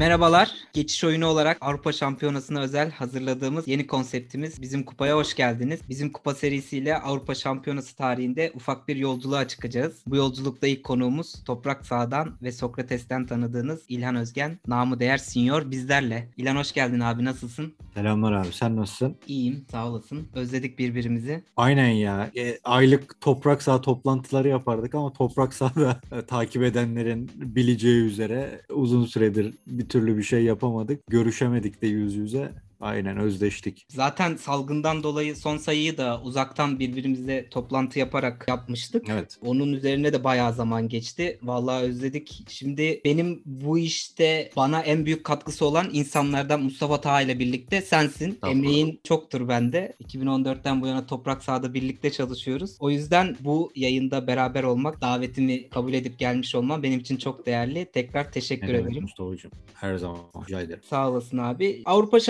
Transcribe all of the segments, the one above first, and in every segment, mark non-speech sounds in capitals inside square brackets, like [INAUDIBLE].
Merhabalar. Geçiş oyunu olarak Avrupa Şampiyonası'na özel hazırladığımız yeni konseptimiz Bizim Kupa'ya hoş geldiniz. Bizim Kupa serisiyle Avrupa Şampiyonası tarihinde ufak bir yolculuğa çıkacağız. Bu yolculukta ilk konuğumuz Toprak Sağ'dan ve Sokrates'ten tanıdığınız İlhan Özgen, namı değer Senior bizlerle. İlhan hoş geldin abi nasılsın? Selamlar abi sen nasılsın? İyiyim sağ olasın. Özledik birbirimizi. Aynen ya. E, aylık toprak saha toplantıları yapardık ama toprak sahada e, takip edenlerin bileceği üzere uzun süredir bir türlü bir şey yapamadık. Görüşemedik de yüz yüze. Aynen özleştik. Zaten salgından dolayı son sayıyı da uzaktan birbirimizle toplantı yaparak yapmıştık. Evet. Onun üzerine de bayağı zaman geçti. Vallahi özledik. Şimdi benim bu işte bana en büyük katkısı olan insanlardan Mustafa Taha ile birlikte sensin. Tamam. Emeğin çoktur bende. 2014'ten bu yana Toprak Sahada birlikte çalışıyoruz. O yüzden bu yayında beraber olmak, davetimi kabul edip gelmiş olman benim için çok değerli. Tekrar teşekkür demek ederim. Mustafa'cığım. Her zaman rica ederim. Sağ olasın abi. Avrupa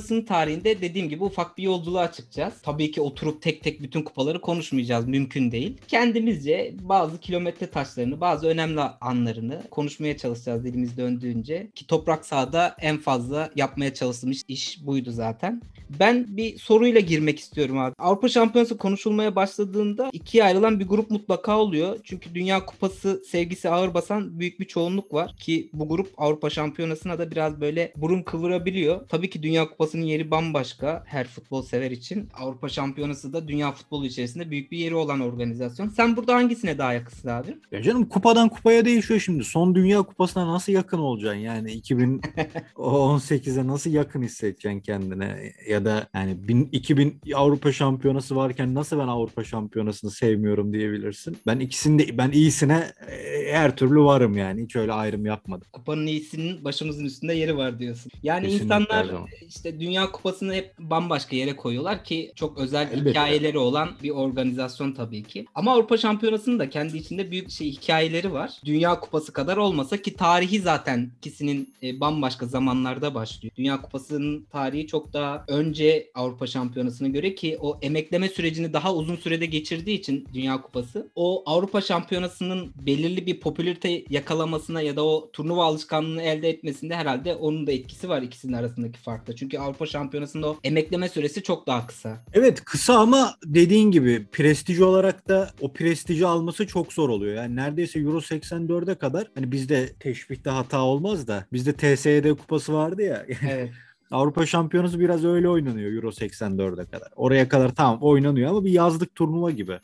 Şampiyonası'nın tarihinde dediğim gibi ufak bir yolculuğa çıkacağız. Tabii ki oturup tek tek bütün kupaları konuşmayacağız. Mümkün değil. Kendimizce bazı kilometre taşlarını, bazı önemli anlarını konuşmaya çalışacağız dilimiz döndüğünce. Ki toprak sahada en fazla yapmaya çalıştığımız iş buydu zaten. Ben bir soruyla girmek istiyorum abi. Avrupa Şampiyonası konuşulmaya başladığında ikiye ayrılan bir grup mutlaka oluyor. Çünkü Dünya Kupası sevgisi ağır basan büyük bir çoğunluk var ki bu grup Avrupa Şampiyonası'na da biraz böyle burun kıvırabiliyor. Tabii ki Dünya Kupası'nın yeri bambaşka her futbol sever için. Avrupa Şampiyonası da dünya futbolu içerisinde büyük bir yeri olan organizasyon. Sen burada hangisine daha yakınsın abi? Ya canım kupadan kupaya değişiyor şimdi. Son Dünya Kupası'na nasıl yakın olacaksın? Yani 2018'e nasıl yakın hissedeceksin kendine? Ya da yani bin- 2000 Avrupa Şampiyonası varken nasıl ben Avrupa Şampiyonası'nı sevmiyorum diyebilirsin. Ben ikisinde ben iyisine e, her türlü varım yani. Hiç öyle ayrım yapmadım. Kupanın iyisinin başımızın üstünde yeri var diyorsun. Yani Kesinlikle insanlar işte Dünya Kupası'nı hep bambaşka yere koyuyorlar ki çok özel Elbette. hikayeleri olan bir organizasyon tabii ki. Ama Avrupa Şampiyonası'nın da kendi içinde büyük şey hikayeleri var. Dünya Kupası kadar olmasa ki tarihi zaten ikisinin e, bambaşka zamanlarda başlıyor. Dünya Kupası'nın tarihi çok daha önce Avrupa Şampiyonası'na göre ki o emekleme sürecini daha uzun sürede geçirdiği için Dünya Kupası o Avrupa Şampiyonası'nın belirli bir popülarite yakalamasına ya da o turnuva alışkanlığını elde etmesinde herhalde onun da etkisi var ikisinin arasındaki farkta. Çünkü Avrupa Şampiyonası'nda o emekleme süresi çok daha kısa. Evet kısa ama dediğin gibi prestij olarak da o prestiji alması çok zor oluyor. Yani neredeyse Euro 84'e kadar hani bizde teşbihte hata olmaz da bizde TSE'de kupası vardı ya. Evet. [LAUGHS] Avrupa Şampiyonası biraz öyle oynanıyor Euro 84'e kadar. Oraya kadar tamam oynanıyor ama bir yazlık turnuva gibi.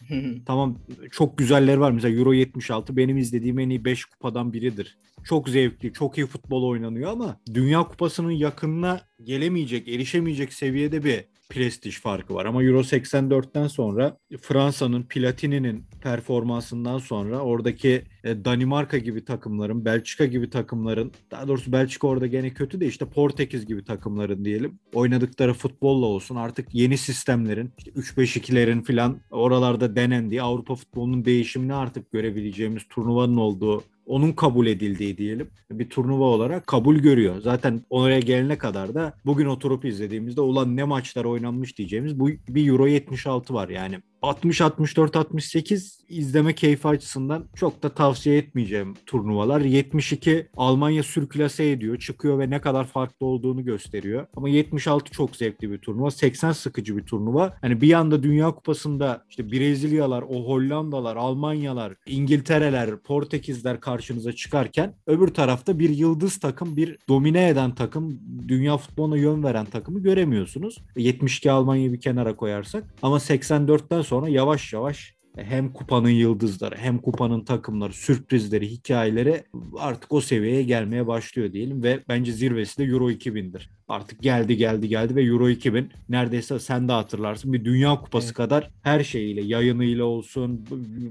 Tamam çok güzelleri var. Mesela Euro 76 benim izlediğim en iyi 5 kupadan biridir. Çok zevkli, çok iyi futbol oynanıyor ama Dünya Kupası'nın yakınına gelemeyecek, erişemeyecek seviyede bir prestij farkı var. Ama Euro 84'ten sonra Fransa'nın Platini'nin performansından sonra oradaki Danimarka gibi takımların, Belçika gibi takımların, daha doğrusu Belçika orada gene kötü de işte Portekiz gibi takımların diyelim. Oynadıkları futbolla olsun artık yeni sistemlerin, işte 3-5-2'lerin falan oralarda denendiği Avrupa futbolunun değişimini artık görebileceğimiz turnuvanın olduğu onun kabul edildiği diyelim bir turnuva olarak kabul görüyor. Zaten oraya gelene kadar da bugün oturup izlediğimizde ulan ne maçlar oynanmış diyeceğimiz bu bir Euro 76 var yani. 60 64 68 izleme keyfi açısından çok da tavsiye etmeyeceğim turnuvalar. 72 Almanya sürklase ediyor, çıkıyor ve ne kadar farklı olduğunu gösteriyor. Ama 76 çok zevkli bir turnuva, 80 sıkıcı bir turnuva. Hani bir yanda Dünya Kupası'nda işte Brezilyalar, o Hollandalar, Almanyalar, İngiltereler, Portekizler karşınıza çıkarken öbür tarafta bir yıldız takım, bir domine eden takım, dünya futboluna yön veren takımı göremiyorsunuz. 72 Almanya'yı bir kenara koyarsak ama 84'ten sonra yavaş yavaş hem kupanın yıldızları hem kupanın takımları, sürprizleri, hikayeleri artık o seviyeye gelmeye başlıyor diyelim ve bence zirvesi de Euro 2000'dir. Artık geldi geldi geldi ve Euro 2000 neredeyse sen de hatırlarsın bir Dünya Kupası Evet. kadar her şeyiyle, yayınıyla olsun,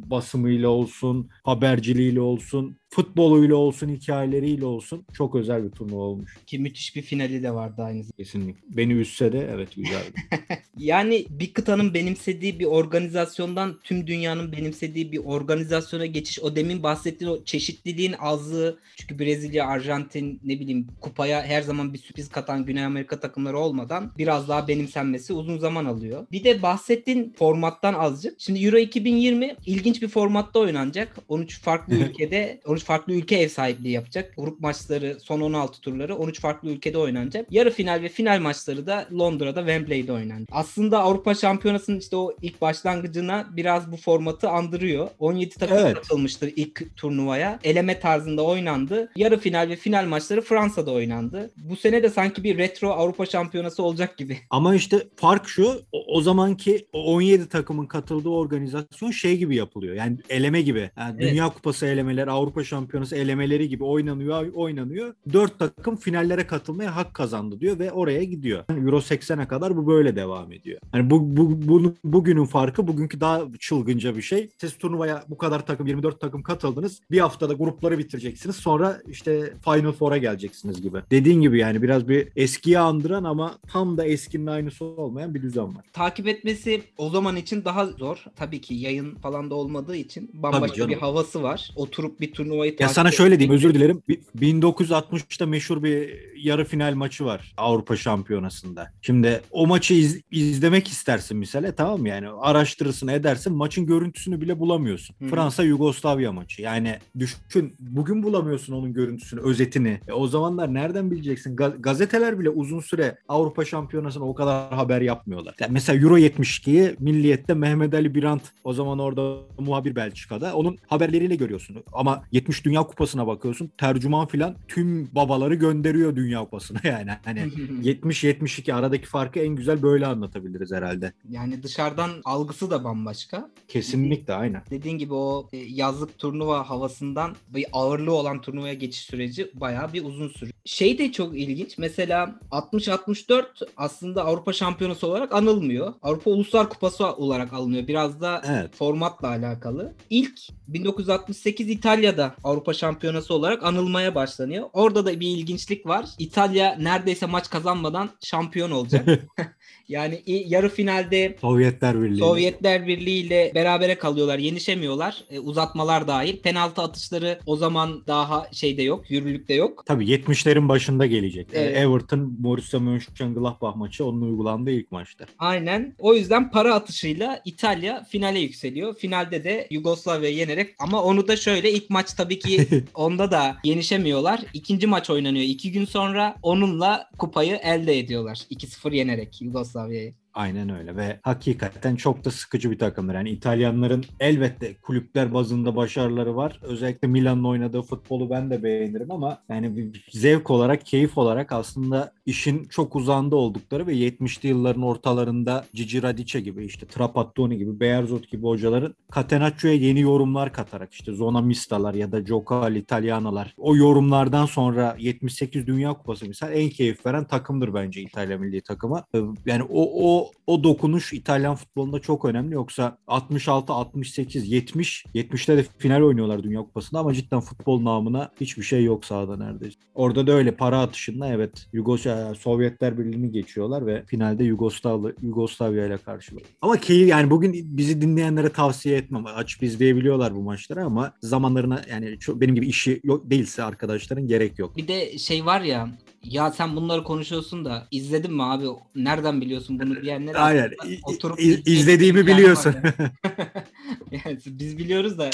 basımıyla olsun, haberciliğiyle olsun, futboluyla olsun, hikayeleriyle olsun çok özel bir turnuva olmuş. Ki müthiş bir finali de vardı aynı zamanda. Kesinlikle. Beni üzse de evet güzeldi. [LAUGHS] Yani bir kıtanın benimsediği bir organizasyondan tüm dünyanın benimsediği bir organizasyona geçiş o demin bahsettiğin o çeşitliliğin azlığı çünkü Brezilya, Arjantin ne bileyim kupaya her zaman bir sürpriz katan olan Güney Amerika takımları olmadan biraz daha benimsenmesi uzun zaman alıyor. Bir de bahsettiğin formattan azıcık. Şimdi Euro 2020 ilginç bir formatta oynanacak. 13 farklı ülkede 13 farklı ülke ev sahipliği yapacak. Grup maçları son 16 turları 13 farklı ülkede oynanacak. Yarı final ve final maçları da Londra'da Wembley'de oynanacak. Aslında Avrupa Şampiyonası'nın işte o ilk başlangıcına biraz bu formatı andırıyor. 17 takım Evet. katılmıştır ilk turnuvaya. Eleme tarzında oynandı. Yarı final ve final maçları Fransa'da oynandı. Bu sene de sanki bir retro Avrupa Şampiyonası olacak gibi. [LAUGHS] Ama işte fark şu o, o zamanki o 17 takımın katıldığı organizasyon şey gibi yapılıyor. Yani eleme gibi. Yani Evet. Dünya Kupası elemeleri, Avrupa Şampiyonası elemeleri gibi oynanıyor, oynanıyor. 4 takım finallere katılmaya hak kazandı diyor ve oraya gidiyor. Yani Euro 80'e kadar bu böyle devam ediyor. Yani bu, bu, bunu- bugünün farkı bugünkü daha çılgınca bir şey. Siz turnuvaya bu kadar takım 24 takım katıldınız. Bir haftada grupları bitireceksiniz. Sonra işte Final Four'a geleceksiniz gibi. Dediğin gibi yani biraz bir eskiyi andıran ama tam da eskinin aynısı olmayan bir düzen var. takip etmesi o zaman için daha zor. Tabii ki yayın falan da olmadığı için bambaşka bir havası var. Oturup bir turnuvayı Ya takip sana şöyle diyeyim özür dilerim. Bi- 1960'ta meşhur bir yarı final maçı var Avrupa Şampiyonası'nda. Şimdi o maçı iz- izlemek istersin misale tamam mı? Yani araştırırsın edersin maçın görüntüsünü bile bulamıyorsun. Hı hı. Fransa Yugoslavya maçı. Yani düşün bugün bulamıyorsun onun görüntüsünü, özetini. E, o zamanlar nereden bileceksin? Ga- gazeteler bile uzun süre Avrupa Şampiyonası'na o kadar haber yapmıyorlar. Yani mesela Euro 72'yi Milliyet'te Mehmet Ali Birant o zaman orada muhabir Belçika'da. Onun haberleriyle görüyorsun. Ama 70 Dünya Kupası'na bakıyorsun. Tercüman filan tüm babaları gönderiyor Dünya Kupası'na [LAUGHS] yani. Hani [LAUGHS] 70-72 aradaki farkı en güzel böyle anlatabiliriz herhalde. yani dışarıdan algısı da bambaşka. Kesinlikle aynen. Dediğin gibi o e, yazlık turnuva havasından ağırlığı olan turnuvaya geçiş süreci bayağı bir uzun sürüyor. Şey de çok ilginç. Mesela 60-64 aslında Avrupa Şampiyonası olarak anılmıyor. Avrupa Uluslar Kupası olarak alınıyor. Biraz da Evet. formatla alakalı. İlk 1968 İtalya'da Avrupa Şampiyonası olarak anılmaya başlanıyor. Orada da bir ilginçlik var. İtalya neredeyse maç kazanmadan şampiyon olacak. [LAUGHS] yani yarı finalde Sovyetler Birliği. Sovyetler Birliği ile berabere kalıyorlar. Yenişemiyorlar. E, uzatmalar dahil. Penaltı atışları o zaman daha şeyde yok. Yürürlükte yok. Tabii 70'lerin başında gelecek. Evet. Everton Borussia Mönchengladbach maçı onun uygulandığı ilk maçtır. Aynen. O yüzden para atışıyla İtalya finale yükseliyor. Finalde de Yugoslavya'yı yenerek ama onu da şöyle ilk maç tabii ki [LAUGHS] onda da yenişemiyorlar. İkinci maç oynanıyor. iki gün sonra onunla kupayı elde ediyorlar. 2-0 yenerek Wrocławie Aynen öyle ve hakikaten çok da sıkıcı bir takımdır. Yani İtalyanların elbette kulüpler bazında başarıları var. Özellikle Milan'ın oynadığı futbolu ben de beğenirim ama yani zevk olarak, keyif olarak aslında işin çok uzağında oldukları ve 70'li yılların ortalarında Gigi Radice gibi işte Trapattoni gibi, Bearzot gibi hocaların Catenaccio'ya yeni yorumlar katarak işte Zona Mistalar ya da Giocal Italiano'lar o yorumlardan sonra 78 Dünya Kupası misal en keyif veren takımdır bence İtalya milli takımı. Ee, Yani o o o dokunuş İtalyan futbolunda çok önemli. Yoksa 66, 68, 70, 70'te de final oynuyorlar Dünya Kupası'nda ama cidden futbol namına hiçbir şey yok sahada neredeyse. Orada da öyle para atışında evet Yugoslavya, Sovyetler Birliği'ni geçiyorlar ve finalde Yugoslavya, Yugoslavya ile karşılıyor. Ama keyif yani bugün bizi dinleyenlere tavsiye etmem. Açıp izleyebiliyorlar bu maçları ama zamanlarına yani benim gibi işi yok değilse arkadaşların gerek yok. Bir de şey var ya ya sen bunları konuşuyorsun da izledin mi abi? Nereden biliyorsun bunu diyenler Aynen. oturup i- izlediğimi biliyorsun. [LAUGHS] yani biz biliyoruz da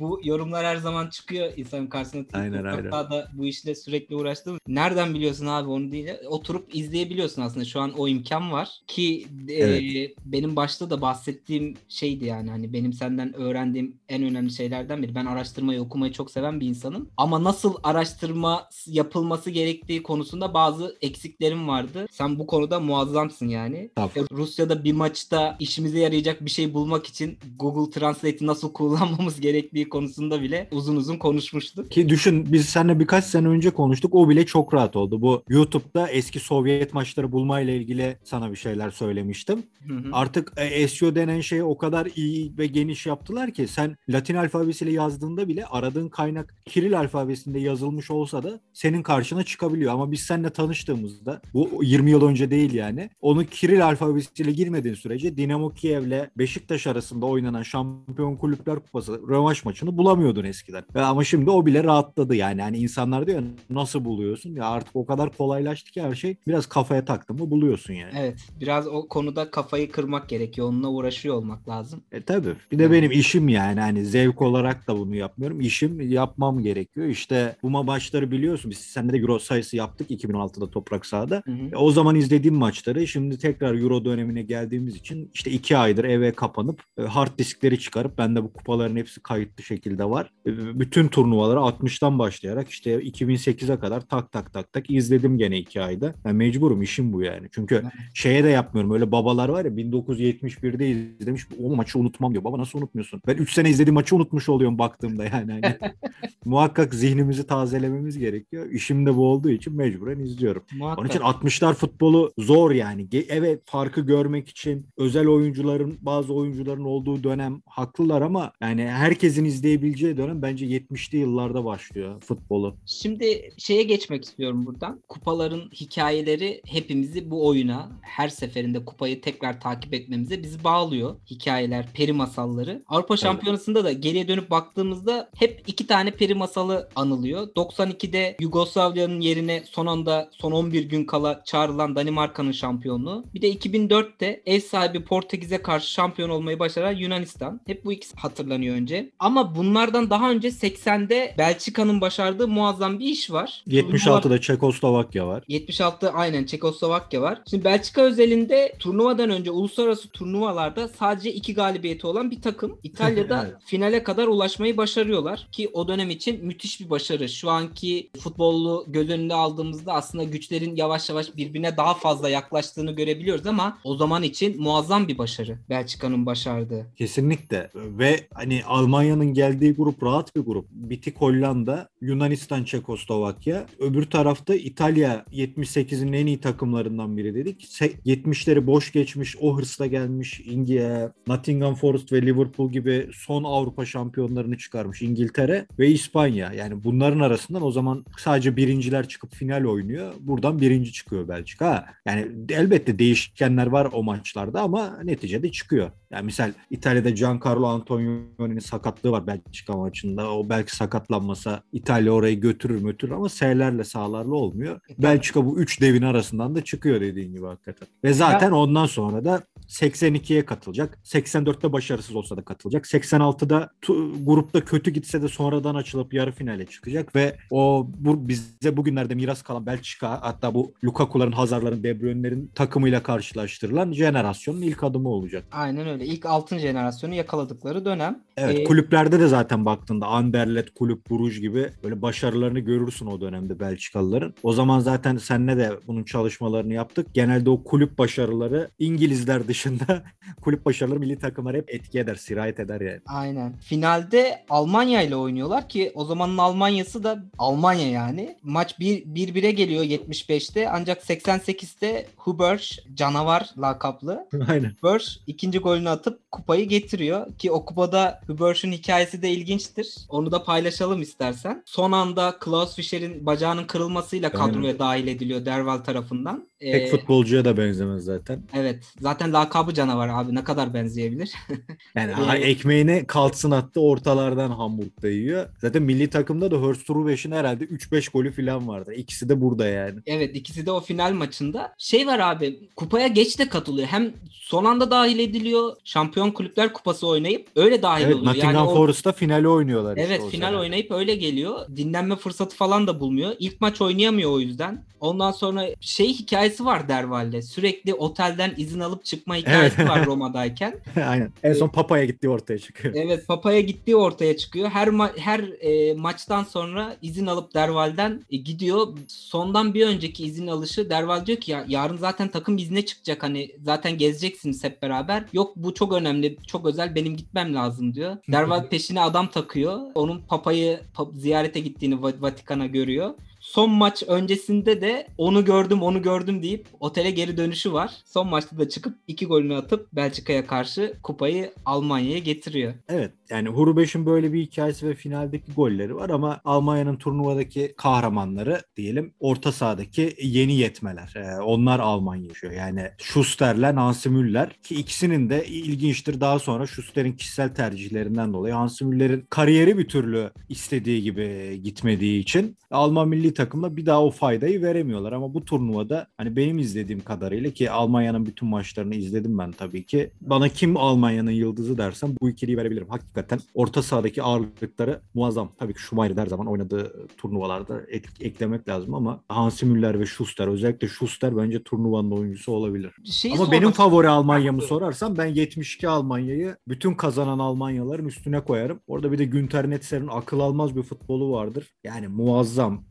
bu yorumlar her zaman çıkıyor insanın karşısına. Aynen, aynen. Da bu işle sürekli uğraştığım. Nereden biliyorsun abi onu değil. Oturup izleyebiliyorsun aslında. Şu an o imkan var ki e, Evet. benim başta da bahsettiğim şeydi yani hani benim senden öğrendiğim en önemli şeylerden biri. Ben araştırmayı okumayı çok seven bir insanım. Ama nasıl araştırma yapılması gerektiği konusunda bazı eksiklerim vardı. Sen bu konuda muazzamsın yani. Tabii. Ve Rusya'da bir maçta işimize yarayacak bir şey bulmak için Google Translate'i nasıl kullanmamız gerektiği konusunda bile uzun uzun konuşmuştuk. Ki düşün biz seninle birkaç sene önce konuştuk. O bile çok rahat oldu. Bu YouTube'da eski Sovyet maçları bulmayla ilgili sana bir şeyler söylemiştim. Hı hı. Artık e, SEO denen şeyi o kadar iyi ve geniş yaptılar ki sen Latin alfabesiyle yazdığında bile aradığın kaynak Kiril alfabesinde yazılmış olsa da senin karşına çıkabiliyor. Ama biz seninle tanıştığımızda bu 20 yıl önce değil yani. Onu Kiril alfabesiyle girmediğin sürece Dinamo Kiev'le Beşiktaş arasında oynanan Şampiyon Kulüpler Kupası rövanş maçı maçını bulamıyordun eskiden. Ama şimdi o bile rahatladı yani. Yani insanlar diyor nasıl buluyorsun? Ya artık o kadar kolaylaştı ki her şey. Biraz kafaya taktın mı buluyorsun yani. Evet. Biraz o konuda kafayı kırmak gerekiyor. Onunla uğraşıyor olmak lazım. E tabii. Bir de benim işim yani. Hani zevk olarak da bunu yapmıyorum. İşim yapmam gerekiyor. İşte bu maçları biliyorsun. Biz seninle de Euro sayısı yaptık 2016'da toprak sahada. Hı hı. E, o zaman izlediğim maçları şimdi tekrar Euro dönemine geldiğimiz için işte iki aydır eve kapanıp e, hard diskleri çıkarıp bende bu kupaların hepsi kayıtlı şekilde var. E, bütün turnuvaları 60'tan başlayarak işte 2008'e kadar tak tak tak tak izledim gene iki ayda. Yani mecburum işim bu yani. Çünkü şeye de yapmıyorum. Öyle babalar var ya 1971'de izlemiş o maçı unutmam diyor. Baba nasıl unutmuyorsun? Ben 3 sene izlediğim maçı unutmuş oluyorum baktığımda yani. yani [LAUGHS] muhakkak zihnimizi tazelememiz gerekiyor. İşim de bu olduğu için mecburen izliyorum. Muhakkak. Onun için 60'lar futbolu zor yani. Evet farkı görmek için özel oyuncuların bazı oyuncuların olduğu dönem haklılar ama yani herkesin izleyebileceği dönem bence 70'li yıllarda başlıyor futbolu. Şimdi şeye geçmek istiyorum buradan. Kupaların hikayeleri hepimizi bu oyuna her seferinde kupayı tekrar takip etmemize bizi bağlıyor. Hikayeler, peri masalları. Avrupa Şampiyonası'nda da geriye dönüp baktığımızda hep iki tane peri masalı anılıyor. 92'de Yugoslavya'nın yerine son anda son 11 gün kala çağrılan Danimarka'nın şampiyonluğu. Bir de 2004'te ev sahibi Portekiz'e karşı şampiyon olmayı başaran Yunanistan. Hep bu ikisi hatırlanıyor önce. Ama bunlardan daha önce 80'de Belçika'nın başardığı muazzam bir iş var. 76'da Çekoslovakya var. 76 aynen Çekoslovakya var. Şimdi Belçika özelinde turnuvadan önce uluslararası turnuvalarda sadece iki galibiyeti olan bir takım. [LAUGHS] İtalya'da evet. finale kadar ulaşmayı başarıyorlar ki o dönem için müthiş bir başarı. Şu anki futbolu göz önünde aldığımızda aslında güçlerin yavaş yavaş birbirine daha fazla yaklaştığını görebiliyoruz ama o zaman için muazzam bir başarı Belçika'nın başardığı. Kesinlikle ve hani Almanya'nın geldiği grup rahat bir grup. Bitik Hollanda, Yunanistan, Çekoslovakya. Öbür tarafta İtalya 78'in en iyi takımlarından biri dedik. 70'leri boş geçmiş, o hırsla gelmiş İngiltere, Nottingham Forest ve Liverpool gibi son Avrupa şampiyonlarını çıkarmış İngiltere ve İspanya. Yani bunların arasından o zaman sadece birinciler çıkıp final oynuyor. Buradan birinci çıkıyor Belçika. Yani elbette değişkenler var o maçlarda ama neticede çıkıyor. Yani misal İtalya'da Giancarlo Antonioni'nin sakatlığı var Belçika maçında. O belki sakatlanmasa İtalya orayı götürür götürür ama S'lerle sağlarla olmuyor. Belçika bu üç devin arasından da çıkıyor dediğin gibi hakikaten. Ve zaten ya. ondan sonra da 82'ye katılacak. 84'te başarısız olsa da katılacak. 86'da tu, grupta kötü gitse de sonradan açılıp yarı finale çıkacak ve o bu bize bugünlerde miras kalan Belçika hatta bu Lukaku'ların, Hazard'ların, De Bruyne'lerin takımıyla karşılaştırılan jenerasyonun ilk adımı olacak. Aynen öyle. İlk altın jenerasyonu yakaladıkları dönem. Evet, ee, kulüplerde de zaten baktığında Anderlet, Kulüp Buruj gibi böyle başarılarını görürsün o dönemde Belçikalıların. O zaman zaten senle de bunun çalışmalarını yaptık. Genelde o kulüp başarıları İngilizler dışında [LAUGHS] kulüp başarıları milli takımlar hep etki eder, sirayet eder yani. Aynen. Finalde Almanya ile oynuyorlar ki o zamanın Almanya'sı da Almanya yani. Maç 1-1'e geliyor 75'te ancak 88'te Huber canavar lakaplı. [LAUGHS] Aynen. Huber ikinci golünü atıp kupayı getiriyor ki o kupada Huber'ın hikayesi de ilginçtir. Onu da paylaşalım istersen. Son anda Klaus Fischer'in bacağının kırılmasıyla kadroya Aynen. dahil ediliyor Derval tarafından. Pek ee, futbolcuya da benzemez zaten. Evet. Zaten lakabı canavar abi. Ne kadar benzeyebilir? [LAUGHS] yani ee, ekmeğine kaltsın attı ortalardan Hamburg'da yiyor. Zaten milli takımda da Hurst Rubeş'in herhalde 3-5 golü falan vardı. İkisi de burada yani. Evet ikisi de o final maçında. Şey var abi kupaya geç de katılıyor. Hem son anda dahil ediliyor. Şampiyon Kulüpler Kupası oynayıp öyle dahil evet, oluyor. Nottingham yani Forest'ta finali oynuyorlar. Evet işte final oynayıp öyle geliyor. Dinlenme fırsatı falan da bulmuyor. İlk maç oynayamıyor o yüzden. Ondan sonra şey hikayesi var Derval'de. Sürekli otelden izin alıp çıkma hikayesi evet. var [LAUGHS] Roma'dayken. Aynen. En son Papa'ya gittiği ortaya çıkıyor. Evet Papa'ya gittiği ortaya çıkıyor. Her ma- her e, maçtan sonra izin alıp Derval'den e, gidiyor. Sondan bir önceki izin alışı Derval diyor ki ya yarın zaten takım izne çıkacak hani zaten gezeceksiniz hep beraber. Yok bu çok önemli, çok özel benim gitmem lazım diyor. Derval peşine adam takıyor. Onun Papa'yı ziyarete gittiğini Vatikan'a görüyor. Son maç öncesinde de onu gördüm onu gördüm deyip otele geri dönüşü var. Son maçta da çıkıp iki golünü atıp Belçika'ya karşı kupayı Almanya'ya getiriyor. Evet yani Hurbeş'in böyle bir hikayesi ve finaldeki golleri var ama Almanya'nın turnuvadaki kahramanları diyelim orta sahadaki yeni yetmeler. Ee, onlar Almanya yaşıyor. Yani Schuster'le Hansi Müller ki ikisinin de ilginçtir. Daha sonra Schuster'in kişisel tercihlerinden dolayı Hansi Müller'in kariyeri bir türlü istediği gibi gitmediği için Alman milli takımla bir daha o faydayı veremiyorlar. Ama bu turnuvada hani benim izlediğim kadarıyla ki Almanya'nın bütün maçlarını izledim ben tabii ki. Bana kim Almanya'nın yıldızı dersem bu ikiliyi verebilirim. Hakikaten orta sahadaki ağırlıkları muazzam. Tabii ki Schumacher her zaman oynadığı turnuvalarda ek- eklemek lazım ama Hansi Müller ve Schuster özellikle Schuster bence turnuvanın oyuncusu olabilir. Şeyi Ama sormak benim favori. Almanya'mı sorarsan ben 72 Almanya'yı bütün kazanan Almanyaların üstüne koyarım. Orada bir de Günter Netzer'in akıl almaz bir futbolu vardır. Yani muazzam.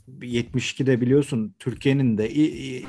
72'de biliyorsun Türkiye'nin de i-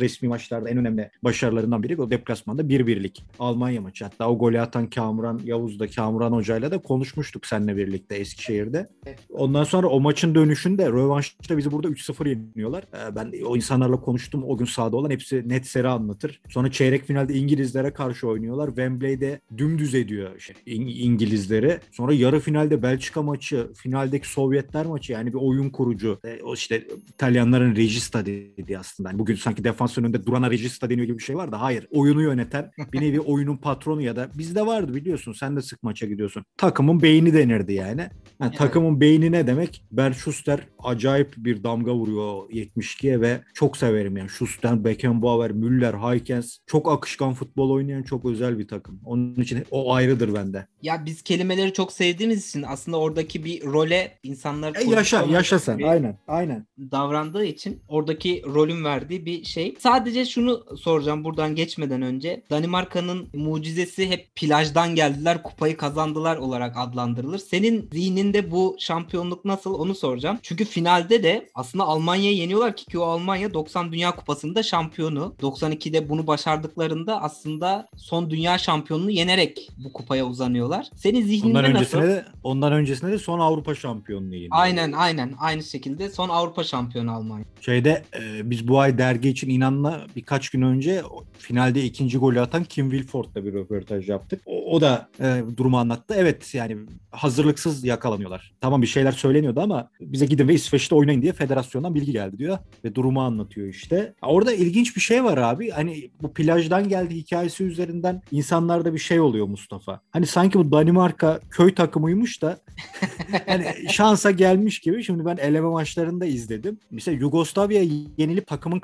resmi maçlarda en önemli başarılarından biri o deplasmanda 1-1'lik Almanya maçı. Hatta o golü atan Kamuran Yavuz'da Kamuran Hoca'yla da konuşmuştuk seninle birlikte Eskişehir'de. Ondan sonra o maçın dönüşünde rövanşta bizi burada 3-0 yeniyorlar. Ee, Ben o insanlarla konuştum o gün sahada olan hepsi net seri anlatır. Sonra çeyrek finalde İngilizlere karşı oynuyorlar. Wembley'de dümdüz ediyor şey, İng- İngilizleri. Sonra yarı finalde Belçika maçı, finaldeki Sovyetler maçı yani bir oyun kurucu. E, o işte İtalyanların regista dediği aslında. Yani bugün sanki defans önünde durana regista deniyor gibi bir şey var da hayır. Oyunu yöneten bir nevi [LAUGHS] oyunun patronu ya da bizde vardı biliyorsun. Sen de sık maça gidiyorsun. Takımın beyni denirdi yani. Yani Evet. Takımın beyni ne demek? Bernd Schuster acayip bir damga vuruyor 72'ye ve çok severim yani. Schuster, Beckenbauer, Müller, Haykens çok akışkan futbol oynayan çok özel bir takım. Onun için o ayrıdır bende. Ya biz kelimeleri çok sevdiğimiz için aslında oradaki bir role insanlar E yaşa, yaşa sen. Aynen, aynen. davrandığı için oradaki rolün verdiği bir şey. Sadece şunu soracağım buradan geçmeden önce. Danimarka'nın mucizesi hep plajdan geldiler, kupayı kazandılar olarak adlandırılır. Senin zihninde bu şampiyonluk nasıl onu soracağım. Çünkü finalde de aslında Almanya'yı yeniyorlar ki ki o Almanya 90 Dünya Kupası'nda şampiyonu. 92'de bunu başardıklarında aslında son dünya şampiyonunu yenerek bu kupaya uzanıyorlar. Senin zihninde Ondan nasıl? öncesine de ondan öncesine de son Avrupa şampiyonluğu yeniyor. Aynen aynen aynı şekilde son Avrupa şampiyonu Almanya. Şeyde e, biz bu ay dergi için inanla birkaç gün önce finalde ikinci golü atan Kim Wilford'la bir röportaj yaptık. O, o da e, durumu anlattı. Evet yani hazırlıksız yakalanıyorlar. Tamam bir şeyler söyleniyordu ama bize gidin ve İsveç'te oynayın diye federasyondan bilgi geldi diyor ve durumu anlatıyor işte. Orada ilginç bir şey var abi. Hani bu plajdan geldi hikayesi üzerinden insanlarda bir şey oluyor Mustafa. Hani sanki bu Danimarka köy takımıymış da [LAUGHS] hani şansa gelmiş gibi. Şimdi ben eleme maçlarını da izledim. Mesela Yugoslavya yenilip takımın